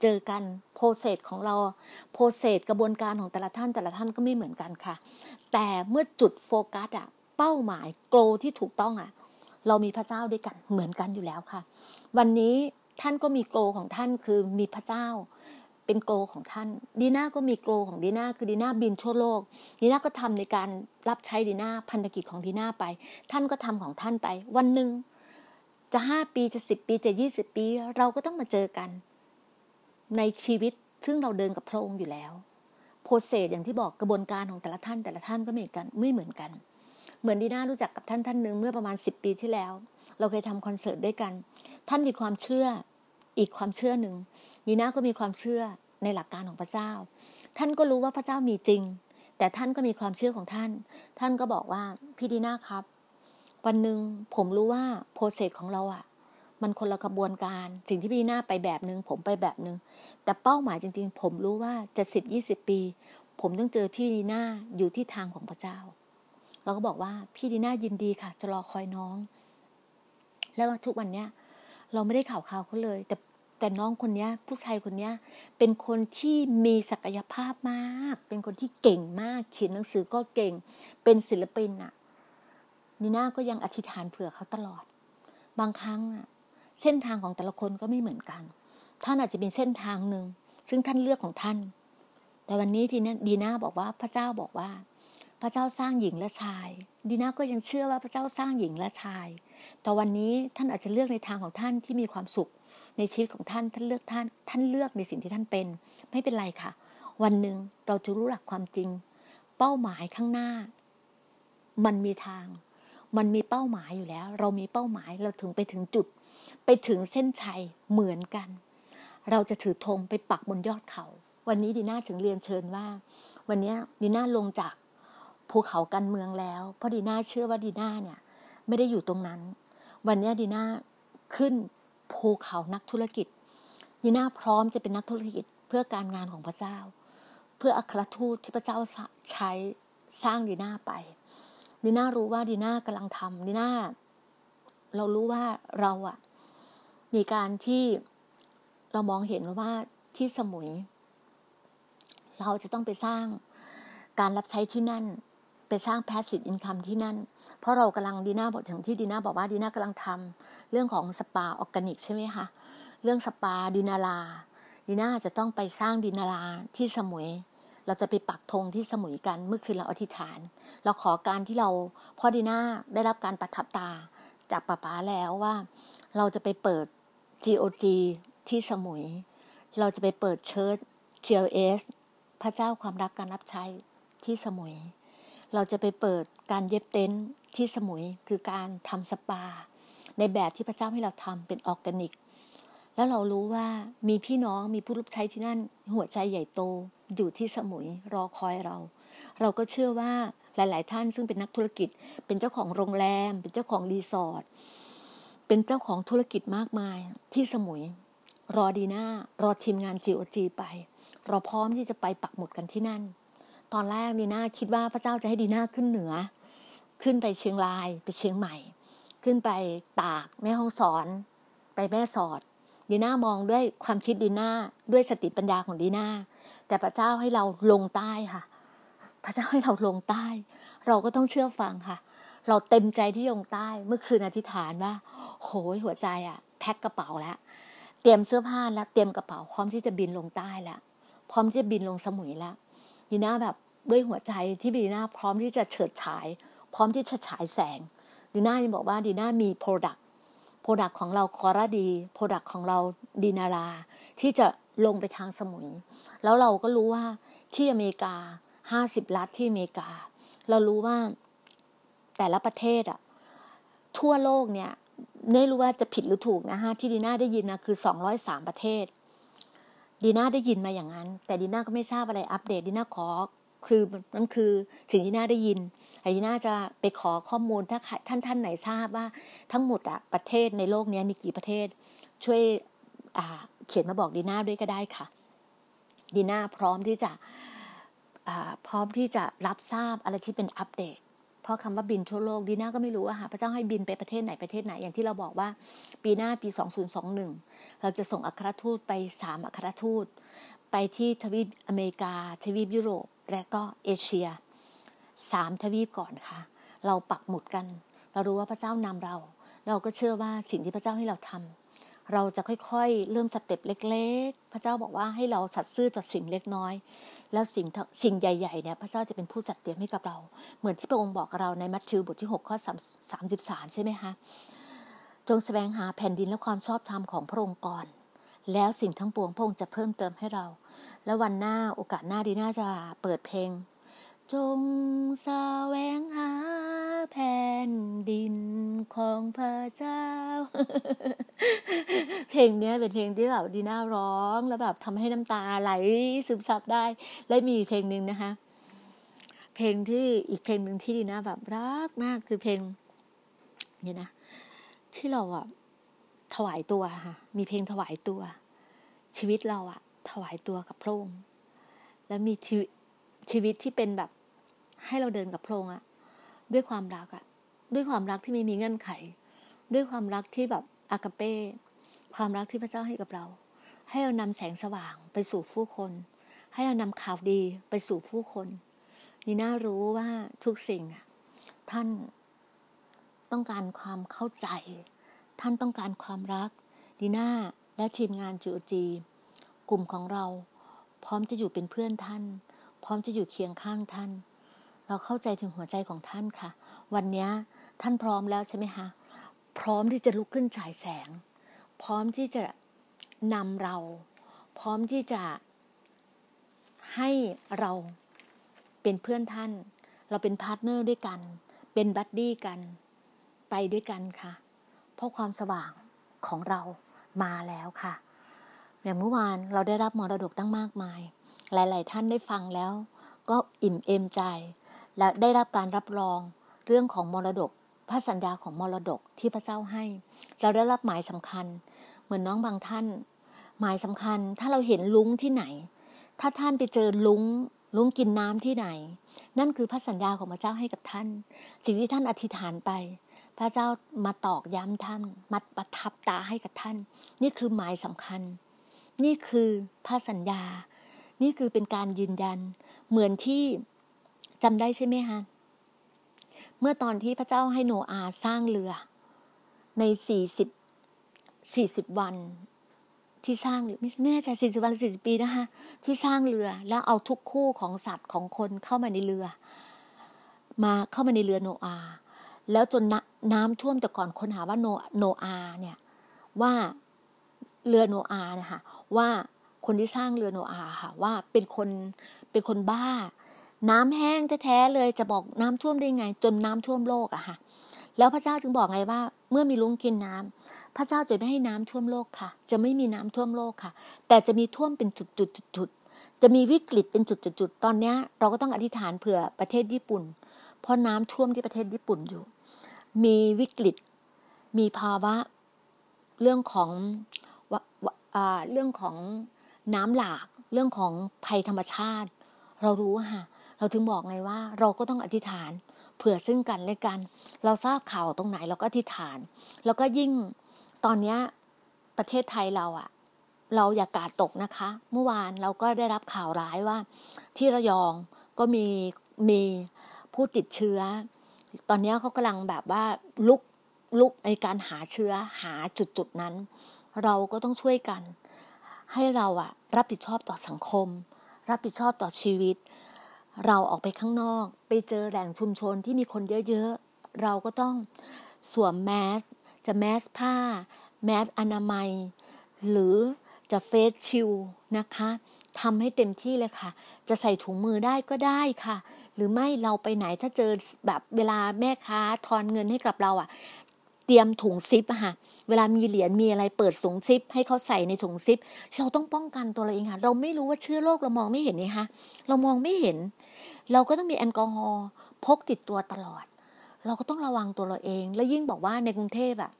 เจอกันโปรเซสของเราโปรเซสกระบวนการของแต่ละท่านแต่ละท่านก็ไม่เหมือนกันค่ะ แต่เมื่อจุดโฟกัสอะเป้าหมายโกลที่ถูกต้องอะเรามีพระเจ้าด้วยกันเหมือนกันอยู่แล้วค่ะ วันนี้ท่านก็มีโกลของท่านคือมีพระเจ้าเป็นโกลของท่านดีน่าก็มีโกลของดีน่าคือดีน่าบินทั่วโลกดีน่าก็ทำในการรับใช้ดีน่าพันธกิจของดีน่าไป ท่านก็ทำของท่านไป วันหนึ่งจะห้าปีจะสิบปีจะยี่สิบปี เราก็ต้องมาเจอกัน ในชีวิตซึ่งเราเดินกับพระองค์อยู่แล้วโปรเซสอย่างที่บอกกระบวนการของแต่ละท่านแต่ละท่านก็ไม่เหมือนกันไม่เหมือนกัน เหมือนดีน่ารู้จักกับท่านท่านหนึ่งเมื่อประมาณสิบปีที่แล้ว เราเคยทำคอนเสิร์ตด้วยกัน ท่านมีความเชื่ออีกความเชื่อหนึ่งดีน่าก็มีความเชื่อในหลักการของพระเจ้า ท่านก็รู้ว่าพระเจ้ามีจริง แต่ท่านก็มีความเชื่อของท่าน ท่านก็บอกว่าพี่ดีน่าครับ วันหนึ่งผมรู้ว่าโปรเซสของเราอะ มันคนละกระบวนการ สิ่งที่พี่ดีน่าไปแบบนึง ผมไปแบบนึง แต่เป้าหมายจริง ๆ ผมรู้ว่าจะสิบยี่สิบปี ผมต้องเจอพี่ดีน่าอยู่ที่ทางของพระเจ้า เราก็บอกว่าพี่ดีน่ายินดีค่ะ จะรอคอยน้อง แล้วทุกวันเนี้ยเราไม่ได้ข่าวข่าวเขาเลย แต่แต่น้องคนนี้ผู้ชายคนนี้เป็นคนที่มีศักยภาพมาก เป็นคนที่เก่งมาก เขียนหนังสือก็เก่ง เป็นศิลปินอะนีน่าก็ยังอธิษฐานเผื่อเขาตลอด บางครั้งอะ เส้นทางของแต่ละคนก็ไม่เหมือนกัน ท่านอาจจะเป็นเส้นทางหนึ่งซึ่งท่านเลือกของท่าน แต่วันนี้ทีนี้ดีน่าบอกว่าพระเจ้าบอกว่า พระเจ้าสร้างหญิงและชาย ดีน่าก็ยังเชื่อว่าพระเจ้าสร้างหญิงและชาย แต่วันนี้ท่านอาจจะเลือกในทางของท่านที่มีความสุข ในชีวิตของท่านท่านเลือกท่าน ท่านเลือกในสิ่งที่ท่านเป็น ไม่เป็นไรค่ะ วันหนึ่งเราจะรู้หลักความจริง เป้าหมายข้างหน้า มันมีทาง มันมีเป้าหมายอยู่แล้ว เรามีเป้าหมายเราถึงไปถึงจุด ไปถึงเส้นชัยเหมือนกัน เราจะถือธงไปปักบนยอดเขา วันนี้ดีน่าถึงเรียนเชิญว่า วันนี้ดีน่าลงจากภูเขากันเมืองแล้ว เพราะดีน่าเชื่อว่าดีน่าเนี่ย ไม่ได้อยู่ตรงนั้น วันนี้ดีน่าขึ้นภูเขานักธุรกิจยีน่าพร้อมจะเป็นนักธุรกิจเพื่อการงานของพระเจ้า เพื่ออัครทูตที่พระเจ้าใช้สร้างดีน่าไป ดีน่ารู้ว่าดีน่ากำลังทำดีน่าเรารู้ว่าเราอะมีการที่เรามองเห็นว่าที่สมุย เราจะต้องไปสร้างการรับใช้ที่นั่น ไปสร้าง passive income ที่นั่น เพราะเรากำลังดีน่าบอกถึงที่ดีน่าบอกว่าดีน่ากำลังทำเรื่องของสปาออร์แกนิกใช่ไหมคะเรื่องสปาดินาราดีน่าจะต้องไปสร้างดินาราที่สมุย เราจะไปปักธงที่สมุยกันเมื่อคืนเราอธิษฐาน เราขอการที่เราพ่อดีน่าได้รับการประทับตราจากป้าป๋าแล้วว่า เราจะไปเปิด GOG ที่สมุย เราจะไปเปิดเชิร์ช GLS พระเจ้าความรักการรับใช้ที่สมุย เราจะไปเปิดการเย็บเต็นท์ที่สมุยคือการทำสปา ในแบบที่พระเจ้าให้เราทำเป็นออร์แกนิก แล้วเรารู้ว่ามีพี่น้องมีผู้รับใช้ที่นั่น หัวใจใหญ่โตอยู่ที่สมุยรอคอยเรา เราก็เชื่อว่าหลาย ๆ ท่านซึ่งเป็นนักธุรกิจ เป็นเจ้าของโรงแรม เป็นเจ้าของรีสอร์ทเป็นเจ้าของธุรกิจมากมายที่สมุย รอดีหน้ารอทีมงาน GOG ไป เราพร้อมที่จะไปปักหมุดกันที่นั่น ตอนแรกดีน่าคิดว่าพระเจ้าจะให้ดีน่าขึ้นเหนือ ขึ้นไปเชียงรายไปเชียงใหม่ ขึ้นไปตากแม่ห้องสอน ไปแม่สอด ดีน่ามองด้วยความคิดดีน่าด้วยสติปัญญาของดีน่าแต่พระเจ้าให้เราลงใต้ค่ะ พระเจ้าให้เราลงใต้ เราก็ต้องเชื่อฟังค่ะ เราเต็มใจที่ลงใต้เมื่อคืนอธิษฐานว่าโหยหัวใจอะแพ็คกระเป๋าแล้วเตรียมเสื้อผ้าแล้วเตรียมกระเป๋าพร้อมที่จะบินลงใต้แล้วพร้อมที่จะบินลงสมุยแล้วดีน่าแบบด้วยหัวใจที่ดีน่าพร้อมที่จะเฉิดฉาย พร้อมที่จะฉายแสงดีน่ายังบอกว่าดีน่ามี product product ของเราคอร่าดีproduct ของเราดีนารา ที่จะลงไปทางสมุย แล้วเราก็รู้ว่าที่อเมริกาห้าสิบรัฐที่อเมริกา เรารู้ว่าแต่ละประเทศอะทั่วโลกเนี่ยไม่รู้ว่าจะผิดหรือถูกนะฮะที่ดีน่าได้ยินนะคือสองร้อยสามประเทศดีน่าได้ยินมาอย่างนั้น แต่ดีน่าก็ไม่ทราบอะไรอัปเดตดีน่าขอ คือนั่นคือสิ่งที่น่าได้ยินดีน่าจะไปขอข้อมูลถ้าท่านท่านไหนทราบว่าทั้งหมดอะประเทศในโลกนี้มีกี่ประเทศ ช่วยเขียนมาบอกดีน่าด้วยก็ได้ค่ะ ดีน่าพร้อมที่จะพร้อมที่จะรับทราบอะไรที่เป็นอัปเดต เพราะคำว่าบินทั่วโลกดีน่าก็ไม่รู้ว่าพระเจ้าให้บินไปประเทศไหนประเทศไหนอย่างที่เราบอกว่า ปีหน้าปี 2021 เราจะส่งอัครทูตไป 3 อัครทูต ไปที่ทวีปอเมริกา ทวีปยุโรป และก็เอเชียสามทวีปก่อนค่ะ เราปักหมุดกัน เรารู้ว่าพระเจ้านำเรา เราก็เชื่อว่าสิ่งที่พระเจ้าให้เราทำเราจะค่อยๆ เริ่มสเต็ปเล็ก ๆ พระเจ้าบอกว่าให้เราสัตย์ซื่อต่อสิ่งเล็กน้อย แล้วสิ่งสิ่งใหญ่ๆเนี่ยพระเจ้าจะเป็นผู้จัดเตรียมให้กับเรา เหมือนที่พระองค์บอกกับเราในมัทธิวบทที่ 6 ข้อ33 ใช่ไหมคะจงแสวงหาแผ่นดินและความชอบธรรมของพระองค์ก่อน แล้วสิ่งทั้งปวงพระองค์จะเพิ่มเติมให้เรา แล้ววันหน้าโอกาสหน้าดีน่าจะเปิดเพลง จงสแสวงหาแผ่นดินของพระเจ้า เพลงนี้เป็นเพลงที่แบบดีน่าร้องแล้วแบบทำให้น้ำตาไหลซึมซับได้ และมีเพลงหนึ่งนะคะ เพลงที่อีกเพลงหนึ่งที่ดีน่าแบบรักมากคือเพลงเนี่ยนะ ที่เราอะถวายตัวค่ะ มีเพลงถวายตัว ชีวิตเราอะ ถวายตัวกับพระองค์ แล้วมีชีวิตชีวิตที่เป็นแบบให้เราเดินกับพระองค์อะด้วยความรักอะด้วยความรักที่ไม่มีเงื่อนไข ด้วยความรักที่แบบอากาเป้ความรักที่พระเจ้าให้กับเรา ให้เรานำแสงสว่างไปสู่ผู้คน ให้เรานำข่าวดีไปสู่ผู้คนนีน่ารู้ว่าทุกสิ่งอะท่านต้องการความเข้าใจ ท่านต้องการความรักดีน่าและทีมงานจูจี กลุ่มของเรา พร้อมจะอยู่เป็นเพื่อนท่าน พร้อมจะอยู่เคียงข้างท่าน เราเข้าใจถึงหัวใจของท่านค่ะ วันนี้ท่านพร้อมแล้วใช่ไหมคะพร้อมที่จะลุกขึ้นฉายแสง พร้อมที่จะนำเรา พร้อมที่จะให้เราเป็นเพื่อนท่าน เราเป็น partner ด้วยกัน เป็น buddy กัน ไปด้วยกันค่ะ เพราะความสว่างของเรามาแล้วค่ะ อย่างเมื่อวานเราได้รับมรดกตั้งมากมาย หลาย ๆ ท่านได้ฟังแล้ว ก็อิ่มเอมใจ และได้รับการรับรองเรื่องของมรดก พระสัญญาของมรดกที่พระเจ้าให้ เราได้รับหมายสำคัญ เหมือนน้องบางท่าน หมายสำคัญถ้าเราเห็นลุงที่ไหน ถ้าท่านไปเจอลุงลุงกินน้ำที่ไหน นั่นคือพระสัญญาของพระเจ้าให้กับท่าน สิ่งที่ท่านอธิษฐานไป พระเจ้ามาตอกย้ำท่านมาประทับตาให้กับท่าน นี่คือหมายสำคัญ นี่คือพระสัญญา นี่คือเป็นการยืนยัน เหมือนที่จำได้ใช่ไหมคะเมื่อตอนที่พระเจ้าให้โนอาสร้างเรือ ในสี่สิบสี่สิบวัน ที่สร้างไม่แน่ใจสี่สิบวันสี่สิบปีนะคะที่สร้างเรือแล้วเอาทุกคู่ของสัตว์ของคนเข้ามาในเรือ มาเข้ามาในเรือโนอา แล้วจนน้ำท่วมแต่ก่อนคนหาว่าโนโนอาเนี่ยว่า เรือโนอาเนี่ยค่ะว่าคนที่สร้างเรือโนอาค่ะ ว่าเป็นคนเป็นคนบ้า น้ำแห้งแท้ๆเลยจะบอกน้ำท่วมได้ไง จนน้ำท่วมโลกอะค่ะ แล้วพระเจ้าจึงบอกไงว่า เมื่อมีลุงกินน้ำพระเจ้าจะไม่ให้น้ำท่วมโลกค่ะ จะไม่มีน้ำท่วมโลกค่ะ แต่จะมีท่วมเป็นจุดๆจะมีวิกฤตเป็นจุดๆตอนนี้เราก็ต้องอธิษฐานเผื่อประเทศญี่ปุ่น เพราะน้ำท่วมที่ประเทศญี่ปุ่นอยู่ มีวิกฤต มีภาวะเรื่องของ เรื่องของน้ำหลาก เรื่องของภัยธรรมชาติ เรารู้ค่ะ เราถึงบอกไงว่า เราก็ต้องอธิษฐาน เผื่อซึ่งกันและกัน เราทราบข่าวตรงไหนเราก็อธิษฐาน แล้วก็ยิ่งตอนนี้ประเทศไทยเราอะเราอย่ากาดตกนะคะ เมื่อวานเราก็ได้รับข่าวร้ายว่า ที่ระยองก็มีมีผู้ติดเชื้อ ตอนนี้เขากำลังแบบว่าลุกลุกในการหาเชื้อหาจุดจุดนั้น เราก็ต้องช่วยกัน ให้เราอะรับผิดชอบต่อสังคม รับผิดชอบต่อชีวิต เราออกไปข้างนอก ไปเจอแหล่งชุมชนที่มีคนเยอะๆ เราก็ต้องสวมแมสจะแมสผ้า แมสอนามัย หรือจะเฟสชิลนะคะทำให้เต็มที่เลยค่ะ จะใส่ถุงมือได้ก็ได้ค่ะ หรือไม่เราไปไหนถ้าเจอแบบเวลาแม่ค้าทอนเงินให้กับเราอะ่ะ เตรียมถุงซิปอะค่ะเวลามีเหรียญมีอะไรเปิดถุงซิป ให้เขาใส่ในถุงซิป เราต้องป้องกันตัวเราเองค่ะเราไม่รู้ว่าเชื้อโรคเรามองไม่เห็นนี่คะเรามองไม่เห็น เราก็ต้องมีแอลกอฮอล์พกติดตัวตลอด เราก็ต้องระวังตัวเราเอง และยิ่งบอกว่าในกรุงเทพอะ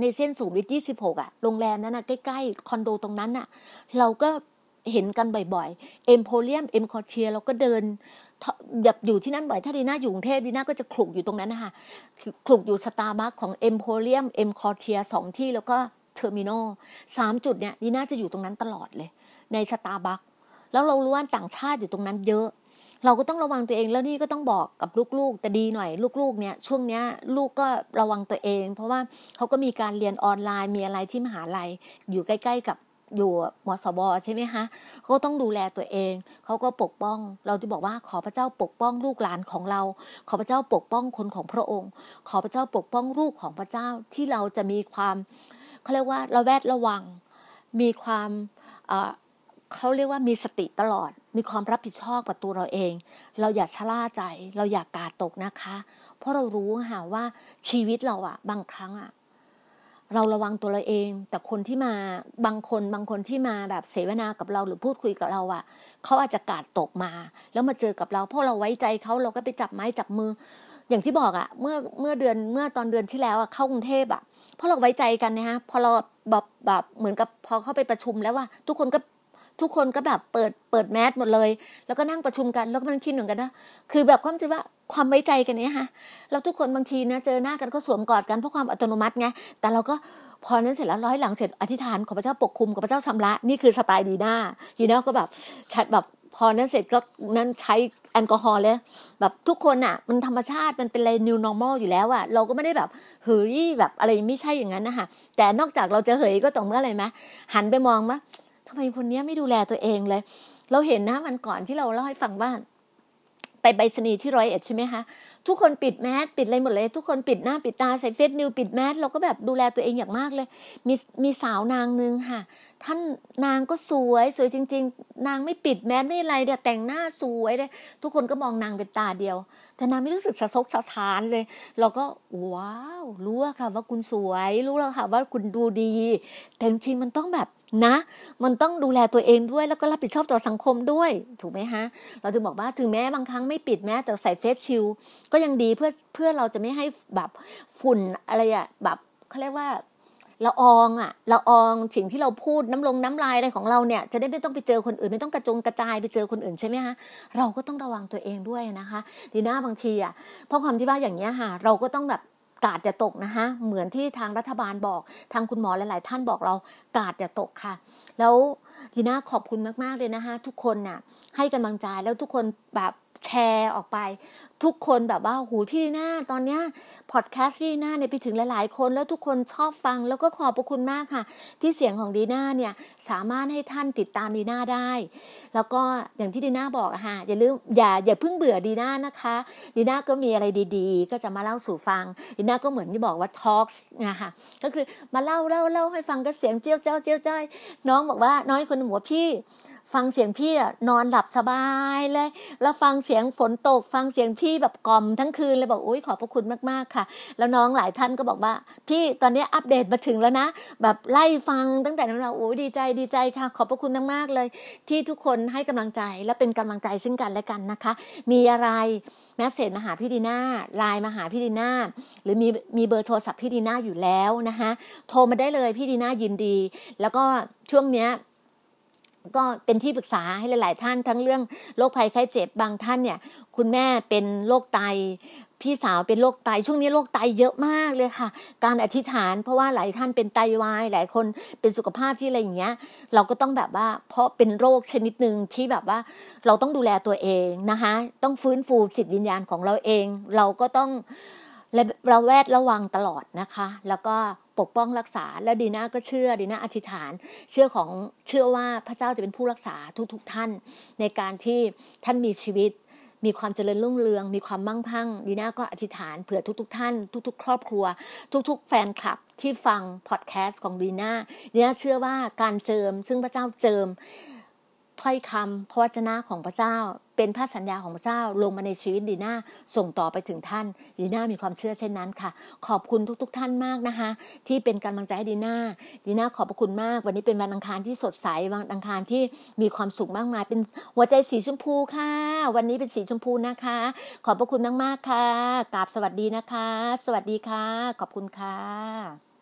ในเส้นสูงวิทยี่สิบหกอะโรงแรมนั้นอะใกล้ๆคอนโดตรงนั้นอะเราก็ เห็นกันบ่อยๆ เอ็มโพเลียมเอ็มคอเชียเราก็เดินแบบอยู่ที่นั่นบ่อย ถ้าดีน่าอยู่กรุงเทพดีน่าก็จะคลุกอยู่ตรงนั้นนะคะคลุกอยู่สตาร์บัคของ Emporium EmQuartier สองที่แล้วก็ Terminal สามจุดเนี่ยดีน่าจะอยู่ตรงนั้นตลอดเลย ในสตาร์บัคแล้วเรารู้ว่าต่างชาติอยู่ตรงนั้นเยอะ เราก็ต้องระวังตัวเองแล้วนี่ก็ต้องบอกกับลูกๆ แต่ดีหน่อยลูกๆเนี่ยช่วงเนี้ยลูกก็ระวังตัวเอง เพราะว่าเขาก็มีการเรียนออนไลน์มีอะไรที่มหาลัยอยู่ใกล้ ๆ กับ อยู่มศวใช่ไหมคะเขาต้องดูแลตัวเอง เขาก็ปกป้อง เราจะบอกว่าขอพระเจ้าปกป้องลูกหลานของเรา ขอพระเจ้าปกป้องคนของพระองค์ ขอพระเจ้าปกป้องลูกของพระเจ้าที่เราจะมีความเขาเรียกว่าระแวดระวัง มีความเขาเรียกว่ามีสติตลอด มีความรับผิดชอบกับตัวเราเอง เราอย่าชะล่าใจ เราอย่ากกาดตกนะคะ เพราะเรารู้ค่ะว่าชีวิตเราอะบางครั้งอะ เราระวังตัวเราเอง แต่คนที่มาบางคนบางคนที่มาแบบเสวนากับเราหรือพูดคุยกับเราอะเขาอาจจะกาดตกมา แล้วมาเจอกับเรา เพราะเราไว้ใจเขาเราก็ไปจับไม้จับมือ อย่างที่บอกอะเมื่อเมื่อเดือนเมื่อตอนเดือนที่แล้วอะเข้ากรุงเทพอะเพราะเราไว้ใจกันนะฮะพอเราแบบแบบเหมือนกับพอเข้าไปประชุมแล้วว่า ทุกคนก็ ทุกคนก็แบบเปิดเปิดแมสหมดเลย แล้วก็นั่งประชุมกันแล้วก็มันคิดเหมือนกันนะคือแบบความจว่าความไว้ใจกันเนี้ยฮะแล้วทุกคนบางทีนะเจอหน้ากันก็สวมกอดกันเพราะความอัตโนมัติไงแต่เราก็พอนั้นเสร็จแล้วร้อยหลังเสร็จอธิษฐานขอพระเจ้าปกคุมขอพระเจ้าชำระนี่คือสไตล์ดีหน้าดีหน้าก็แบบใช้แบบพอนั้นเสร็จก็นั้นใช้แอลกอฮอล์เลยแบบทุกคนอะ มันธรรมชาติมันเป็นอะไร new normal อยู่แล้วอะ เราก็ไม่ได้แบบเฮ้ยแบบอะไรไม่ใช่อย่างนั้นนะคะแต่นอกจากเราจะเฮ้ยก็ต้องเมื่ออะไรไหมหันไปมองมะำไมคนนี้ไม่ดูแลตัวเองเลย เราเห็นนะมันก่อนที่เราเล่าให้ฟังว่าไปใบสนีที่ร้อยเอ็ดใช่ไหมคะทุกคนปิดแมสปิดอะไรหมดเลย ทุกคนปิดหน้าปิดตาใส่เฟซนิวปิดแมสเราก็แบบดูแลตัวเองอย่างมากเลย มีมีสาวนางนึงค่ะ ท่านนางก็สวยสวยจริง ๆ นางไม่ปิดแมสไม่อะไรเดี๋ยแต่งหน้าสวยเลย ทุกคนก็มองนางเป็นตาเดียว แต่นางไม่รู้สึกสะซกสะท้านเลย เราก็ว้าวรู้ค่ะ ว่าคุณสวยรู้แล้วค่ะ ว่าคุณดูดี แต่จริงๆมันต้องแบบนะ มันต้องดูแลตัวเองด้วยแล้วก็รับผิดชอบต่อสังคมด้วย ถูกไหมฮะ เราถึงบอกว่าถึงแม้บางครั้งไม่ปิดแม้แต่ใส่เฟสชิลก็ยังดีเพื่อเพื่อเราจะไม่ให้แบบฝุ่นอะไรอะแบบเขาเรียกว่า ละอองอะละอองสิ่งที่เราพูดน้ำลงน้ำลายอะไรของเราเนี่ย จะได้ไม่ต้องไปเจอคนอื่น ไม่ต้องกระจงกระจายไปเจอคนอื่นใช่ไหมคะเราก็ต้องระวังตัวเองด้วยนะคะดีน่าบางทีอะเพราะความที่ว่าอย่างเงี้ยค่ะ เราก็ต้องแบบกาดอย่าตกนะคะเหมือนที่ทางรัฐบาลบอก ทางคุณหมอหลาย ๆ ท่านบอกเรากาดอย่าตกค่ะ แล้วทีน่าขอบคุณมาก ๆ เลยนะคะทุกคนน่ะให้กำลังใจแล้วทุกคนแบบ แชร์ออกไป ทุกคนแบบว่าหูพี่หน้าตอนเนี้ยพอดแคสต์พี่หน้าเนี่ยไปถึงหลายๆ คนแล้วทุกคนชอบฟังแล้วก็ขอบพระคุณมากค่ะ ที่เสียงของดีน่าเนี่ยสามารถให้ท่านติดตามดีน่าได้ แล้วก็อย่างที่ดีน่าบอกอะค่ะอย่าลืมอย่าอย่าเพิ่งเบื่อดีน่านะคะดีน่าก็มีอะไรดีๆ ก็จะมาเล่าสู่ฟังดีน่าก็เหมือนที่บอกว่าทอล์กนะคะก็คือมาเล่าเล่าเล่าให้ฟังก็เสียงเจียวเจ้าเจียวจ้อยน้องบอกว่าน้อยคนหัวพี่ ฟังเสียงพี่นอนหลับสบายเลย แล้วฟังเสียงฝนตก ฟังเสียงพี่แบบกล่อมทั้งคืนเลยบอกอุ้ยขอบพระคุณมากๆค่ะ แล้วน้องหลายท่านก็บอกว่า พี่ตอนนี้อัปเดตมาถึงแล้วนะ แบบไล่ฟังตั้งแต่นั้นเราโอ้ยดีใจดีใจค่ะ ขอบพระคุณมากๆเลย ที่ทุกคนให้กำลังใจและเป็นกำลังใจซึ่งกันและกันนะคะ มีอะไรแมสเซจมาหาพี่ดีน่าไลน์มาหาพี่ดีน่าหรือมีมีเบอร์โทรศัพท์พี่ดีน่าอยู่แล้วนะคะโทรมาได้เลยพี่ดีน่ายินดี แล้วก็ช่วงเนี้ย ก็เป็นที่ปรึกษาให้หลาย ๆ ท่านทั้งเรื่องโรคภัยไข้เจ็บบางท่านเนี่ย คุณแม่เป็นโรคไตพี่สาวเป็นโรคไตช่วงนี้โรคไตเยอะมากเลยค่ะ การอธิษฐาน เพราะว่าหลายท่านเป็นไตวาย หลายคนเป็นสุขภาพที่อะไรอย่างเงี้ย เราก็ต้องแบบว่าเพราะเป็นโรคชนิดหนึ่งที่แบบว่าเราต้องดูแลตัวเองนะคะ ต้องฟื้นฟูจิตวิญญาณของเราเอง เราก็ต้อง เราแวดระวังตลอดนะคะ แล้วก็ปกป้องรักษา และดีน่าก็เชื่อดีน่าอธิษฐาน เชื่อของเชื่อว่าพระเจ้าจะเป็นผู้รักษาทุกๆทท่าน ในการที่ท่านมีชีวิต มีความเจริญรุ่งเรือง มีความมั่งคั่งดีน่าก็อธิษฐานเผื่อทุกๆท่าน ทุก ๆ ครอบครัว ทุก ๆ แฟนคลับที่ฟังพอดแคสต์ของดีน่าดีน่าเชื่อว่าการเจิม ซึ่งพระเจ้าเจิม ถ้อยคำพระวจนะของพระเจ้า เป็นพระสัญญาของพระเจ้าลงมาในชีวิตดีน่าส่งต่อไปถึงท่านดีน่ามีความเชื่อเช่นนั้นค่ะ ขอบคุณทุก ๆ ท่านมากนะคะ ที่เป็นกำลังใจให้ดีน่าดีน่าขอบพระคุณมาก วันนี้เป็นวันอังคารที่สดใสวันอังคารที่มีความสุขมากมาย เป็นหัวใจสีชมพูค่ะ วันนี้เป็นสีชมพูนะคะ ขอบพระคุณมากๆค่ะกราบสวัสดีนะคะ สวัสดีค่ะ ขอบคุณค่ะ